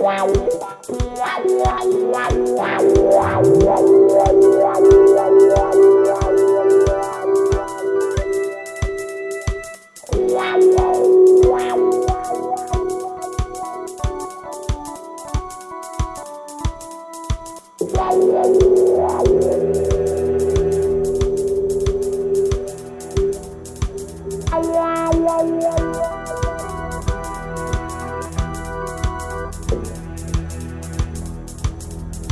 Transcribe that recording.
Wow.